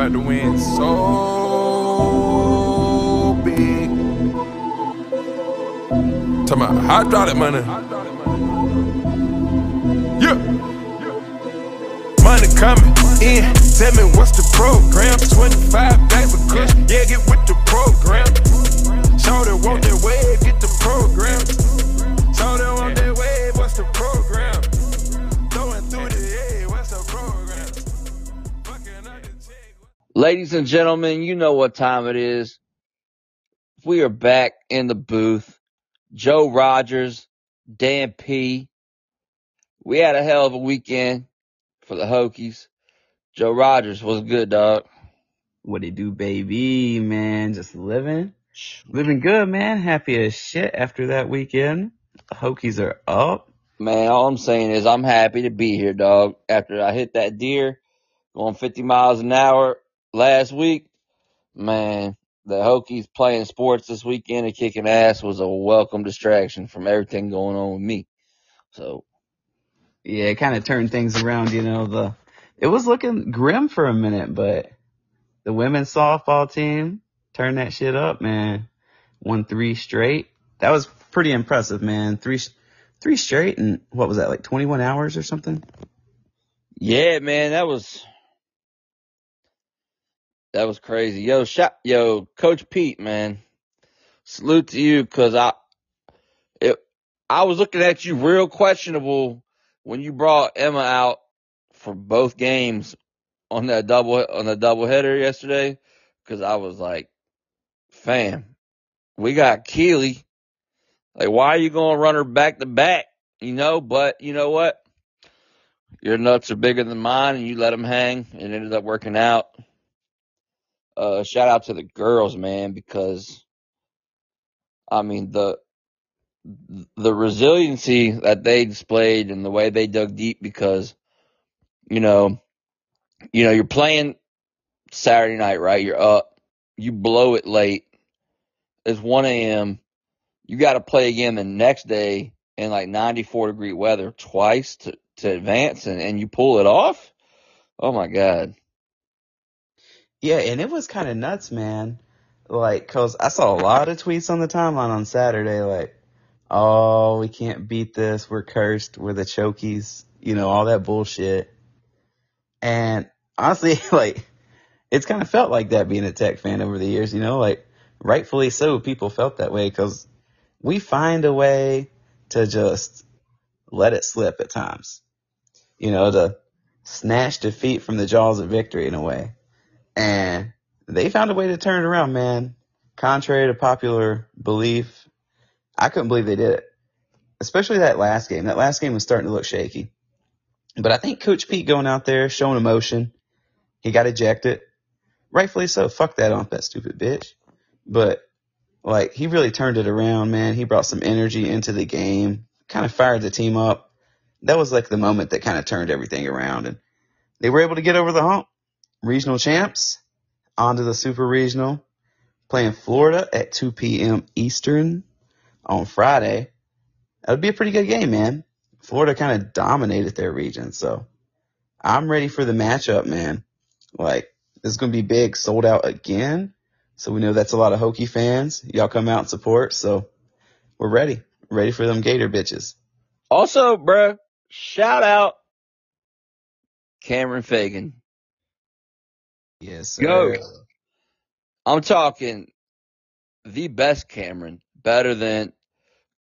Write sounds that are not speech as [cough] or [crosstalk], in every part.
about to win so big. Talking about hydraulic money. Yeah. Money coming in. Tell me what's the program? 25 bags of kush. Yeah, get with the program. Shorty want that wave, get the program. Shorty want that wave, what's the program? Ladies and gentlemen, you know what time it is. We are back in the booth. Joe Rogers, Dan P. We had a hell of a weekend for the Hokies. Joe Rogers was good, dog. What it do, baby, man? Just living, living good, man. Happy as shit after that weekend. The Hokies are up. Man, all I'm saying is I'm happy to be here, dog. After I hit that deer going 50 miles an hour last week, man, the Hokies playing sports this weekend and kicking ass was a welcome distraction from everything going on with me. So, Yeah, it kind of turned things around, you know. The it was looking grim for a minute, but the women's softball team turned that shit up, man. Won three straight. That was pretty impressive, man. Three, three straight, and what was that like, 21 hours or something? yeah, man, that was that was crazy. Yo, shot, yo, Coach Pete, man, salute to you because I it I was looking at you real questionable when you brought Emma out for both games on that double on the double header yesterday because I was like, fam, we got Keely. Like, why are you going to run her back to back? You know, but you know what? Your nuts are bigger than mine, and you let them hang, and it ended up working out. Uh, shout out to the girls, man, because I mean the the resiliency that they displayed and the way they dug deep because you know you know you're playing Saturday night, right? You're up, you blow it late. It's 1 a.m. You got to play again the next day in like 94 degree weather twice to to advance, and and you pull it off. Oh my god! Yeah, and it was kind of nuts, man. Like, cause I saw a lot of tweets on the timeline on Saturday, like, oh, we can't beat this, we're cursed, we're the chokies, you know, all that bullshit. And honestly, [laughs] like, it's kind of felt like that being a tech fan over the years, you know, like, rightfully so, people felt that way, cause we find a way to just let it slip at times, you know, to snatch defeat from the jaws of victory in a way. And they found a way to turn it around, man. Contrary to popular belief, I couldn't believe they did it. Especially that last game. That last game was starting to look shaky. But I think Coach Pete going out there, showing emotion, he got ejected. Rightfully so. Fuck that ump, that stupid bitch. But, like, he really turned it around, man. He brought some energy into the game, kind of fired the team up. That was like the moment that kind of turned everything around. And they were able to get over the hump. Regional champs, onto the Super Regional, playing Florida at 2 p.m. Eastern on Friday. That would be a pretty good game, man. Florida kind of dominated their region, so I'm ready for the matchup, man. Like, this is going to be big, sold out again. So we know that's a lot of Hokie fans. Y'all come out and support, so we're ready. Ready for them Gator bitches. Also, bruh, shout out Cameron Fagan. Yes, Go. I'm talking the best Cameron, better than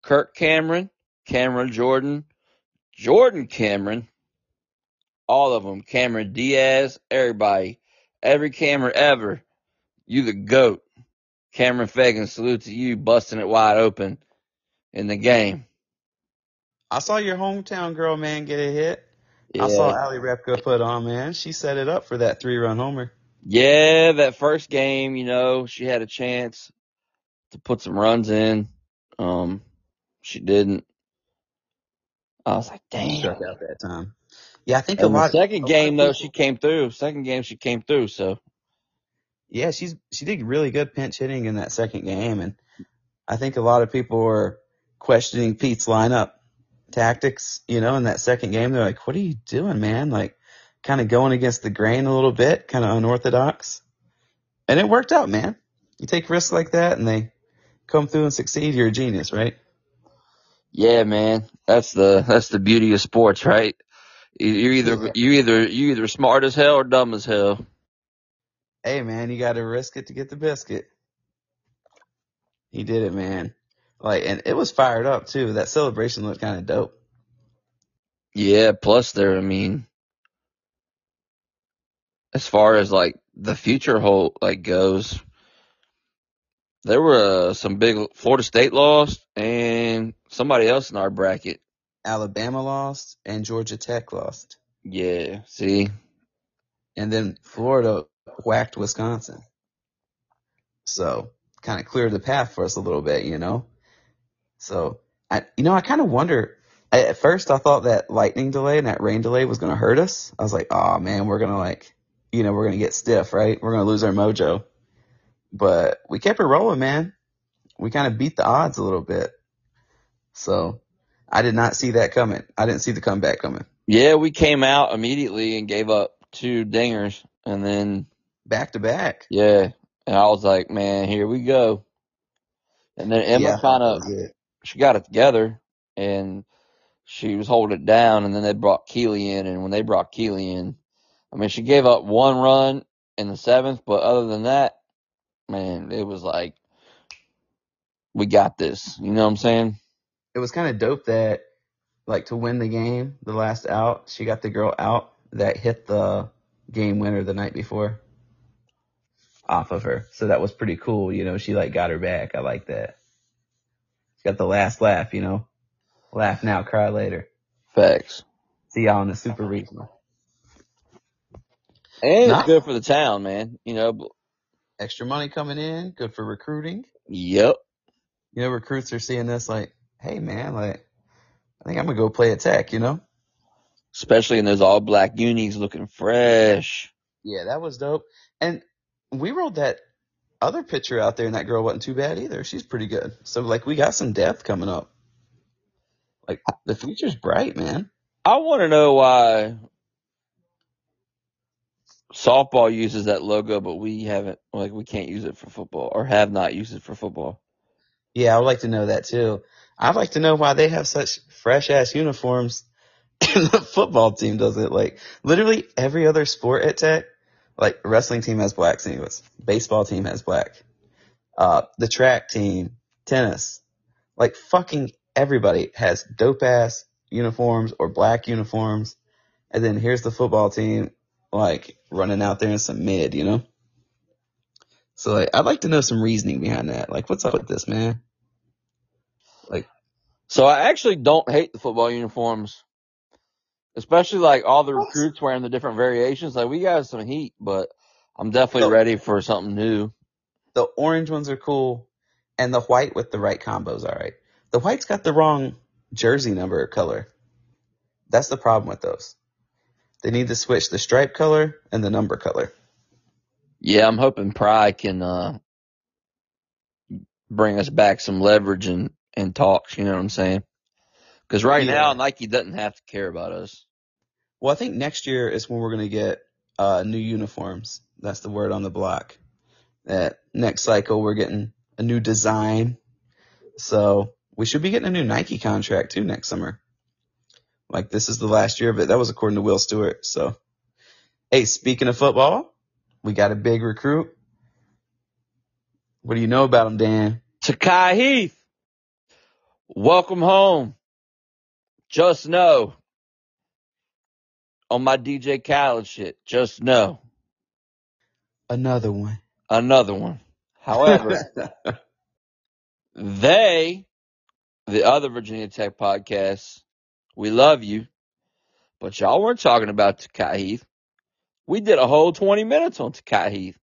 Kirk Cameron, Cameron Jordan, Jordan Cameron, all of them, Cameron Diaz, everybody, every Cameron ever. You the goat. Cameron Fagan, salute to you, busting it wide open in the game. I saw your hometown girl, man, get a hit. I saw Ali Repka put on, man. She set it up for that three run homer. Yeah, that first game, you know, she had a chance to put some runs in. Um, she didn't. I was like, damn. Struck out that time. Yeah, I think a And lot. second a game of though, people- she came through. Second game, she came through. So Yeah, she's she did really good pinch hitting in that second game, and I think a lot of people were questioning Pete's lineup tactics. You know, in that second game, they're like, "What are you doing, man?" Like, kind of going against the grain a little bit, kind of unorthodox. And it worked out, man. You take risks like that and they come through and succeed, you're a genius, right? Yeah, man. That's the that's the beauty of sports, right? You- You're either you either you either smart as hell or dumb as hell. Hey, man, you got to risk it to get the biscuit. He did it, man. Like, and it was fired up too. That celebration looked kind of dope. Yeah, plus there, I mean, as far as like the future whole like goes, there were uh, some big Florida State lost and somebody else in our bracket. Alabama lost and Georgia Tech lost. Yeah, see, And then Florida whacked Wisconsin. So kind of cleared the path for us a little bit, you know? So I, you know, I kind of wonder, I, at first I thought that lightning delay and that rain delay was going to hurt us. I was like, oh man, we're going to like, you know, we're going to get stiff, right? We're going to lose our mojo. But we kept it rolling, man. We kind of beat the odds a little bit. So I did not see that coming. I didn't see the comeback coming. yeah, we came out immediately and gave up two dingers, and then Back to back. yeah, and I was like, man, here we go. And then Emma Yeah. kind of she got it together and she was holding it down and then they brought Keely in and when they brought Keely in, I mean she gave up one run in the seventh, but other than that, man, it was like we got this. You know what I'm saying? it was kind of dope that like to win the game, the last out, she got the girl out that hit the game winner the night before off of her. So that was pretty cool, you know, she like got her back. I like that. She got the last laugh, you know. Laugh now, cry later. Facts. See y'all in the super regional. And Nah. it's good for the town, man. You know, Extra money coming in, good for recruiting. yep. You know, recruits are seeing this like, hey man, like I think I'm gonna go play at tech, you know? Especially in those all black unis looking fresh. Yeah, that was dope. And we rolled that other picture out there, and that girl wasn't too bad either. She's pretty good. So like, we got some depth coming up. Like the future's bright, man. I want to know why softball uses that logo, but we haven't, like, we can't use it for football or have not used it for football. Yeah, I would like to know that too. I'd like to know why they have such fresh ass uniforms, [laughs] and the football team does it. Like literally every other sport at Tech, like wrestling team has black singlets, baseball team has black, uh, the track team, tennis, like fucking everybody has dope ass uniforms or black uniforms, and then here's the football team, like running out there in some mid, you know. So like, I'd like to know some reasoning behind that. Like, what's up with this, man? Like So I actually don't hate the football uniforms, especially like all the recruits wearing the different variations. Like we got some heat, but I'm definitely ready for something new. The orange ones are cool, and the white with the right combos, all right. The white's got the wrong jersey number or color. That's the problem with those. They need to switch the stripe color and the number color. Yeah, I'm hoping Pry can, uh, bring us back some leverage and, and talks. You know what I'm saying? Cause right Yeah. now Nike doesn't have to care about us. Well, I think next year is when we're going to get uh, new uniforms. That's the word on the block. That next cycle we're getting a new design. So we should be getting a new Nike contract too next summer. Like this is the last year of it. That was according to Will Stewart. So, hey, speaking of football, we got a big recruit. What do you know about him, Dan? Takye Heath, welcome home. Just know on my DJ Khaled shit, just know Another one. another one. However, [laughs] they, the other Virginia Tech podcasts, we love you, but y'all weren't talking about Takye Heath. We did a whole 20 minutes on Takye Heath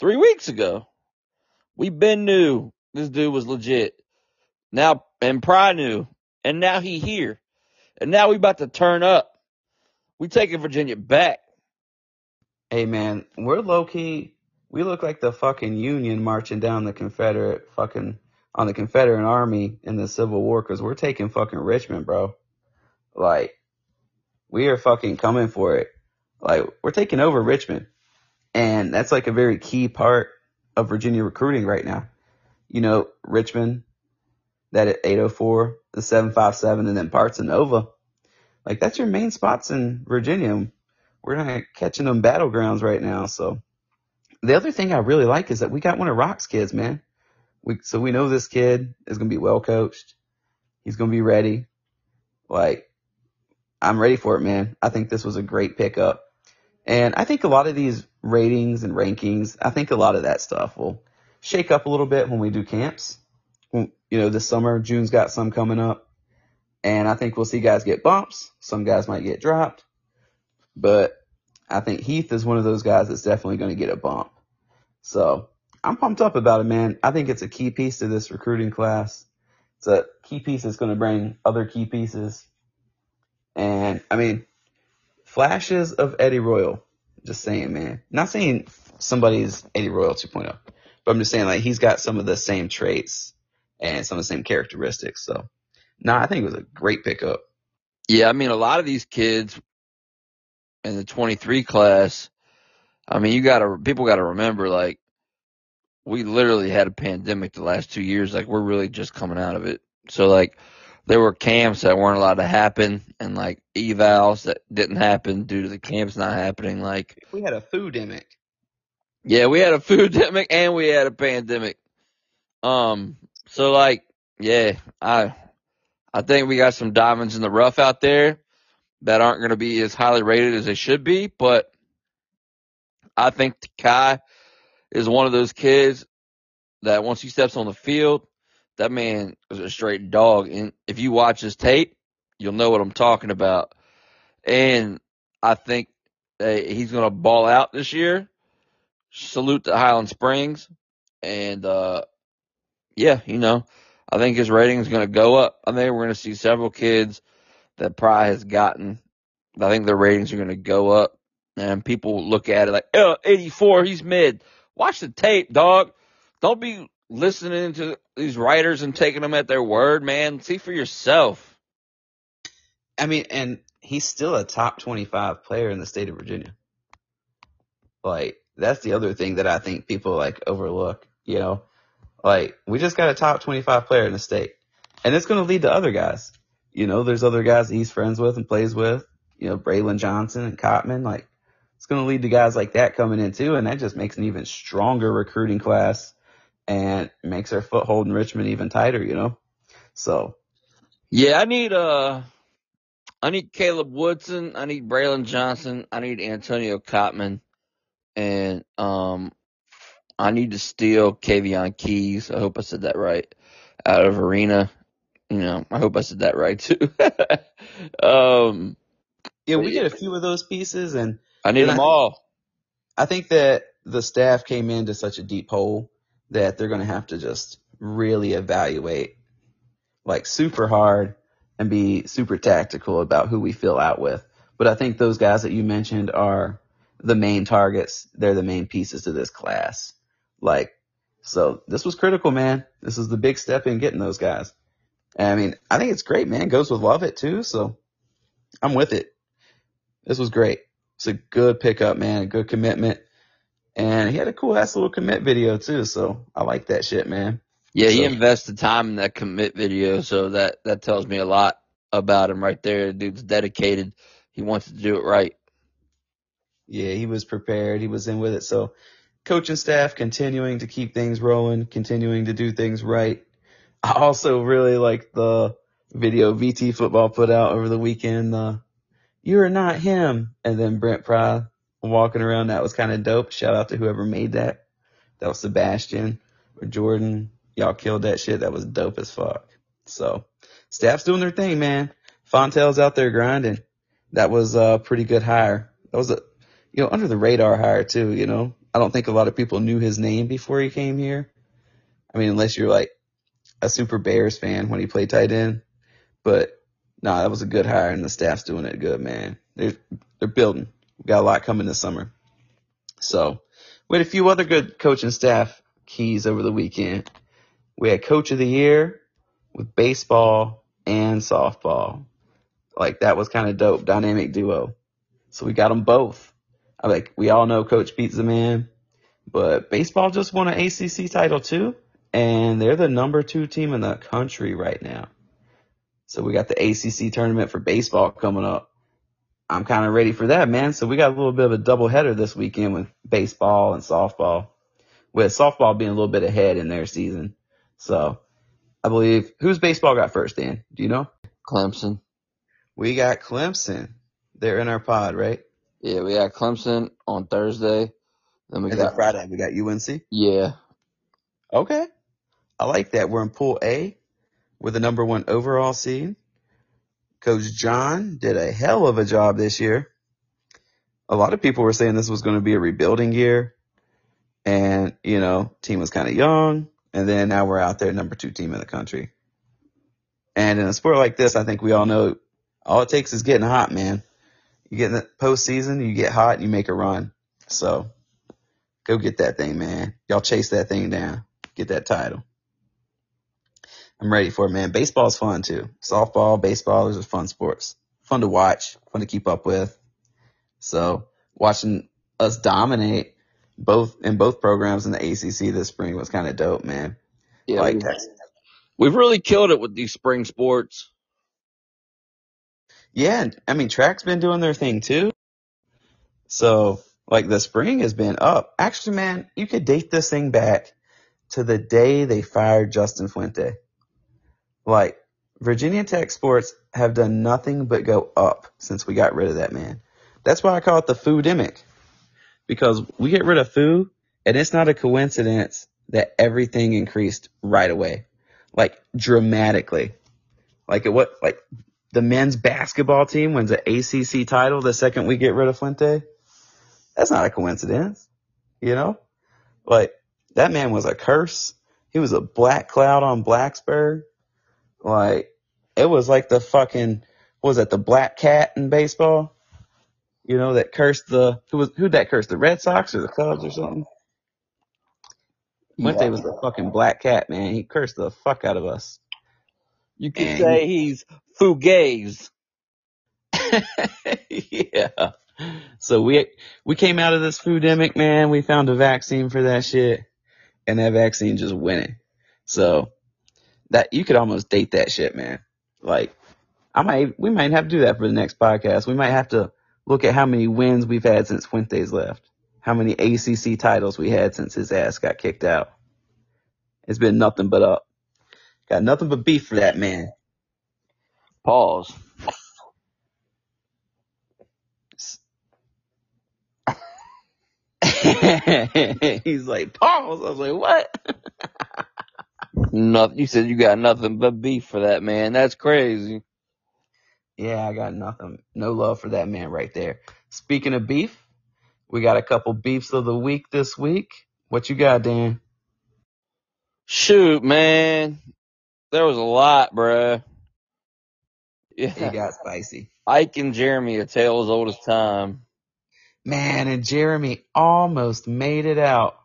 three weeks ago. We been knew this dude was legit. Now, and Pry knew, and now he here. And now we about to turn up. We taking Virginia back. Hey man, we're low key. We look like the fucking Union marching down the Confederate fucking on the Confederate Army in the Civil War because we're taking fucking Richmond, bro. Like, we are fucking coming for it. Like we're taking over Richmond. And that's like a very key part of Virginia recruiting right now. You know, Richmond, that at 804, the 757, and then parts of Nova. Like that's your main spots in Virginia. We're not catching them battlegrounds right now. So the other thing I really like is that we got one of Rock's kids, man. We, so we know this kid is going to be well coached. He's going to be ready. Like I'm ready for it, man. I think this was a great pickup. And I think a lot of these ratings and rankings, I think a lot of that stuff will shake up a little bit when we do camps. You know, this summer, June's got some coming up. And I think we'll see guys get bumps. Some guys might get dropped. But I think Heath is one of those guys that's definitely going to get a bump. So I'm pumped up about it, man. I think it's a key piece to this recruiting class. It's a key piece that's going to bring other key pieces. And I mean, flashes of Eddie Royal. Just saying, man. Not saying somebody's Eddie Royal 2.0, but I'm just saying like he's got some of the same traits and some of the same characteristics. So, no, nah, I think it was a great pickup. Yeah, I mean, a lot of these kids in the 23 class, I mean, you gotta, people gotta remember, like, we literally had a pandemic the last two years. Like, we're really just coming out of it. So, like, there were camps that weren't allowed to happen and like evals that didn't happen due to the camps not happening. Like we had a food demic. Yeah, we had a food demic and we had a pandemic. Um, so like, yeah, I, I think we got some diamonds in the rough out there that aren't going to be as highly rated as they should be, but I think Kai is one of those kids that once he steps on the field, that man is a straight dog. And if you watch his tape, you'll know what I'm talking about. And I think he's going to ball out this year. Salute to Highland Springs. And, uh, yeah, you know, I think his rating is going to go up. I think we're going to see several kids that Pry has gotten. I think their ratings are going to go up. And people look at it like, oh, 84, he's mid. Watch the tape, dog. Don't be listening to these writers and taking them at their word, man. See for yourself. I mean, and he's still a top 25 player in the state of Virginia. Like, that's the other thing that I think people like overlook, you know? Like, we just got a top 25 player in the state. And it's going to lead to other guys. You know, there's other guys that he's friends with and plays with, you know, Braylon Johnson and Cotman. Like, it's going to lead to guys like that coming in too. And that just makes an even stronger recruiting class and makes our foothold in Richmond even tighter, you know? So. Yeah, I need, uh, I need Caleb Woodson. I need Braylon Johnson. I need Antonio Cotman. And, um, I need to steal Kavion Keys. I hope I said that right. Out of Varina. You know, I hope I said that right too. [laughs] um, yeah, we get a few of those pieces and I need them I all. I think that the staff came into such a deep hole that they're going to have to just really evaluate like super hard and be super tactical about who we fill out with. But I think those guys that you mentioned are the main targets. They're the main pieces to this class. Like, so this was critical, man. This is the big step in getting those guys. And I mean, I think it's great, man. Goes with love it too. So I'm with it. This was great. It's a good pickup, man. A good commitment. And he had a cool ass little commit video too, so I like that shit, man. Yeah, so. he invested time in that commit video, so that that tells me a lot about him right there. Dude's dedicated. He wants to do it right. Yeah, he was prepared. He was in with it. So coaching staff continuing to keep things rolling, continuing to do things right. I also really like the video VT football put out over the weekend. Uh, you are not him. And then Brent Pry walking around. That was kind of dope. Shout out to whoever made that. That was Sebastian or Jordan. Y'all killed that shit. That was dope as fuck. So staff's doing their thing, man. Fontel's out there grinding. That was a pretty good hire. That was a, you know, under the radar hire too, you know. I don't think a lot of people knew his name before he came here. I mean, unless you're like a super Bears fan when he played tight end. But no, nah, that was a good hire and the staff's doing it good, man. They're, they're building. We got a lot coming this summer. So we had a few other good coaching staff keys over the weekend. We had coach of the year with baseball and softball. Like that was kind of dope. Dynamic duo. So we got them both. I like, we all know Coach Pete's the man, but baseball just won an ACC title too, and they're the number two team in the country right now. So we got the ACC tournament for baseball coming up. I'm kind of ready for that, man. So we got a little bit of a double header this weekend with baseball and softball, with softball being a little bit ahead in their season. So I believe who's baseball got first, Dan? Do you know? Clemson. We got Clemson. They're in our pod, right? Yeah, we got Clemson on Thursday. Then we And got Friday we got UNC. yeah. Okay. I like that. We're in pool A with the number one overall seed. Coach John did a hell of a job this year. A lot of people were saying this was going to be a rebuilding year. And, you know, team was kind of young. And then now we're out there, number two team in the country. And in a sport like this, I think we all know all it takes is getting hot, man. You get in the postseason, you get hot, you make a run. So go get that thing, man. Y'all chase that thing down. Get that title. I'm ready for it, man. Baseball's fun too. Softball, baseball, those are fun sports. Fun to watch, fun to keep up with. So watching us dominate both in both programs in the ACC this spring was kind of dope, man. Yeah, like Texas. we've really killed it with these spring sports. Yeah, I mean track's been doing their thing too. So like the spring has been up. Actually, man, you could date this thing back to the day they fired Justin Fuente. Like Virginia Tech sports have done nothing but go up since we got rid of that man. That's why I call it the foodemic. Because we get rid of food and it's not a coincidence that everything increased right away. Like dramatically. Like it what like the men's basketball team wins an ACC title the second we get rid of Fuente. That's not a coincidence. You know? Like that man was a curse. He was a black cloud on Blacksburg. Like it was like the fucking what was that the black cat in baseball? You know that cursed the who was who that cursed the Red Sox or the Cubs or something? Yeah. was the fucking black cat, man. He cursed the fuck out of us. You could And- say he's fugaze. [laughs] yeah. So we we came out of this foodemic, man. We found a vaccine for that shit, and that vaccine just winning. So that you could almost date that shit, man. Like I might we might have to do that for the next podcast. We might have to look at how many wins we've had since Fuentes left, how many ACC titles we had since his ass got kicked out. It's been nothing but up. Got nothing but beef for that man. Pause. [laughs] He's like, pause. I was like, what? [laughs] Nothing. You said you got nothing but beef for that man. That's crazy. Yeah, I got nothing. No love for that man right there. Speaking of beef, we got a couple beefs of the week this week. What you got, Dan? Shoot, man. There was a lot, bruh. It Yeah. got spicy. Ike and Jeremy, a tale as old as time. Man, and Jeremy almost made it out.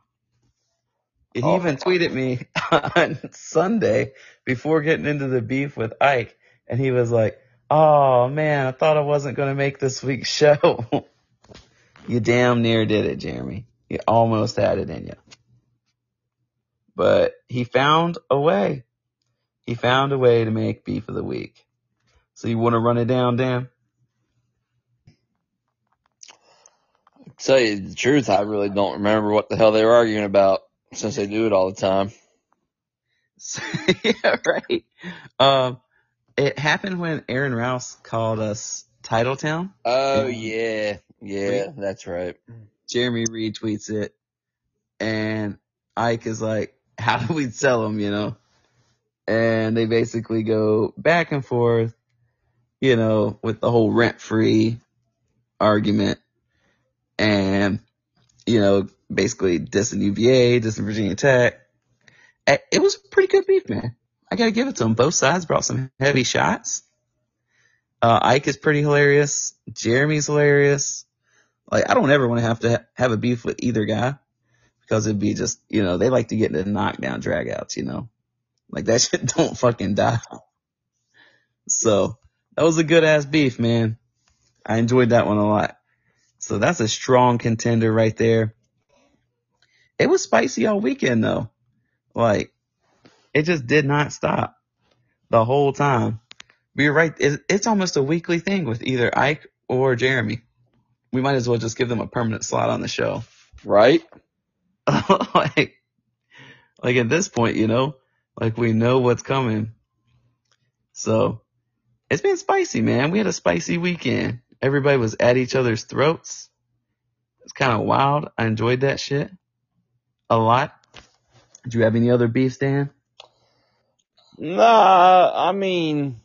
He Oh. even tweeted me [laughs] on Sunday before getting into the beef with Ike, and he was like, "Oh man, I thought I wasn't going to make this week's [laughs] show." you damn near did it, Jeremy. You almost had it in you. But he found a way. He found a way to make beef of the week. So you want to run it down, Dan? tell you the truth, I really don't remember what the hell they were arguing about since they do it all the time. [laughs] yeah, right. Um, it happened when Aaron Rouse called us Titletown. Oh Yeah. yeah, yeah, that's right. Jeremy retweets it, and Ike is like, "How do we sell them?" You know, and they basically go back and forth, you know, with the whole rent-free argument, and you know, basically dissing UVA, dissing Virginia Tech. Eh, It was a pretty good beef, man. I gotta give it to them. Both sides brought some heavy shots. Uh, Ike is pretty hilarious. Jeremy's hilarious. Like, I don't ever want to have to ha- have a beef with either guy because it'd be just, you know, they like to get into knockdown dragouts, you know, like that [laughs] shit don't fucking die. So that was a good ass beef, man. I enjoyed that one a lot. So that's a strong contender right there. It was spicy all weekend though. Like, it just did not stop the whole time. But you're right. It's, it's almost a weekly thing with either Ike or Jeremy. We might as well just give them a permanent slot on the show. Right? [laughs] like, like at this point, you know, like we know what's coming. So it's been spicy, man. We had a spicy weekend. Everybody was at each other's throats. It's kind of wild. I enjoyed that shit a lot. Did you have any other beef, Dan? Nah, I mean,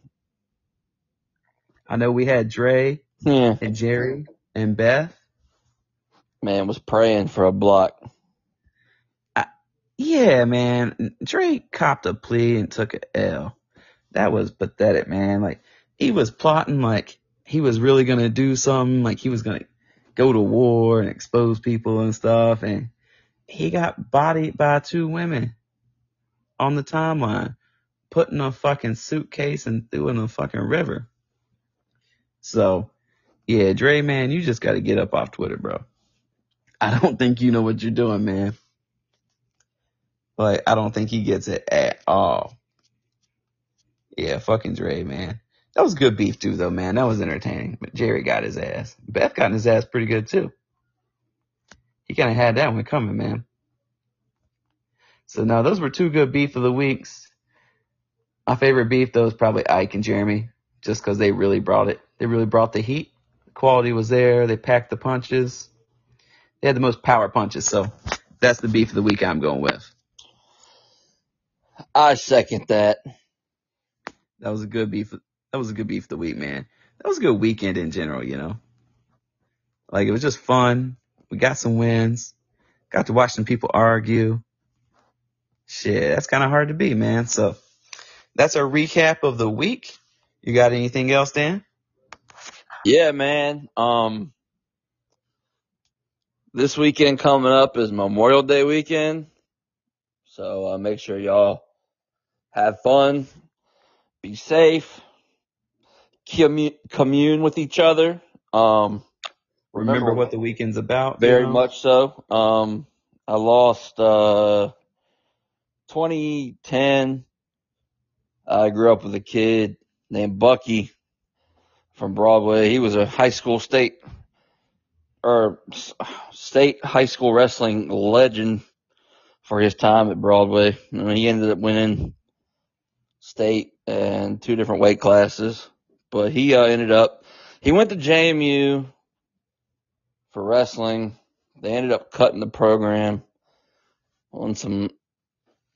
I know we had Dre yeah, and Jerry and Beth. man was praying for a block. Yeah, man. Dre copped a plea and took a L. That was pathetic, man. Like he was plotting like he was really gonna do something, like he was gonna go to war and expose people and stuff, and he got bodied by two women on the timeline, put in a fucking suitcase and threw in a fucking river. So, yeah, Dre, man, you just gotta get up off Twitter, bro. I don't think you know what you're doing, man. Like, I don't think he gets it at all. Yeah, fucking Dre, man. That was good beef too, though, man. That was entertaining. But Jerry got his ass. Beth got his ass pretty good too. He kind of had that one coming, man. So now those were two good beef of the weeks. My favorite beef though is probably Ike and Jeremy, just because they really brought it. They really brought the heat. The quality was there. They packed the punches. They had the most power punches. So that's the beef of the week I'm going with. I second that. That was a good beef. That was a good beef of the week, man. That was a good weekend in general, you know. Like it was just fun. We got some wins. Got to watch some people argue. Shit, that's kind of hard to beat, man. So that's our recap of the week. You got anything else, Dan? Yeah, man. Um, this weekend coming up is Memorial Day weekend. So uh, make sure y'all have fun, be safe, commu- commune with each other. Um, Remember, what the weekend's about? very you know? much so. Um, I lost uh, 2010. I grew up with a kid named Bucky from Broadway. He was a high school state or state high school wrestling legend for his time at Broadway. I mean, he ended up winning state and two different weight classes, but he uh, ended up he went to JMU for wrestling. They ended up cutting the program on some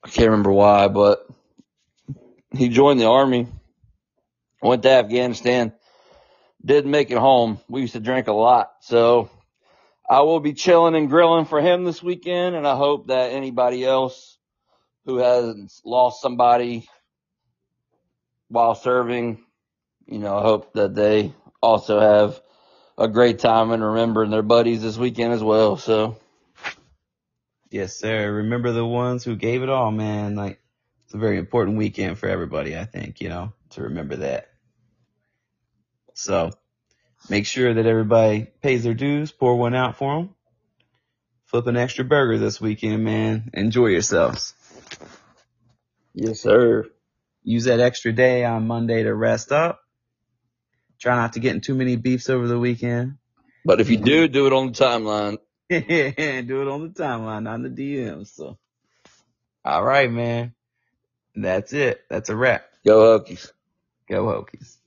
I can't remember why, but he joined the army, went to Afghanistan, didn't make it home. We used to drink a lot, so I will be chilling and grilling for him this weekend, and I hope that anybody else who has lost somebody while serving, you know, I hope that they also have a great time and remembering their buddies this weekend as well. So Yes, sir. Remember the ones who gave it all, man. Like it's a very important weekend for everybody, I think, you know, to remember that. So make sure that everybody pays their dues, pour one out for them. Flip an extra burger this weekend, man. Enjoy yourselves. yes, sir. Use that extra day on Monday to rest up. Try not to get in too many beefs over the weekend. But if you do, do it on the timeline. [laughs] Do it on the timeline, not in the DMs. So, all right, man. That's it. That's a wrap. Go Hokies. Go Hokies.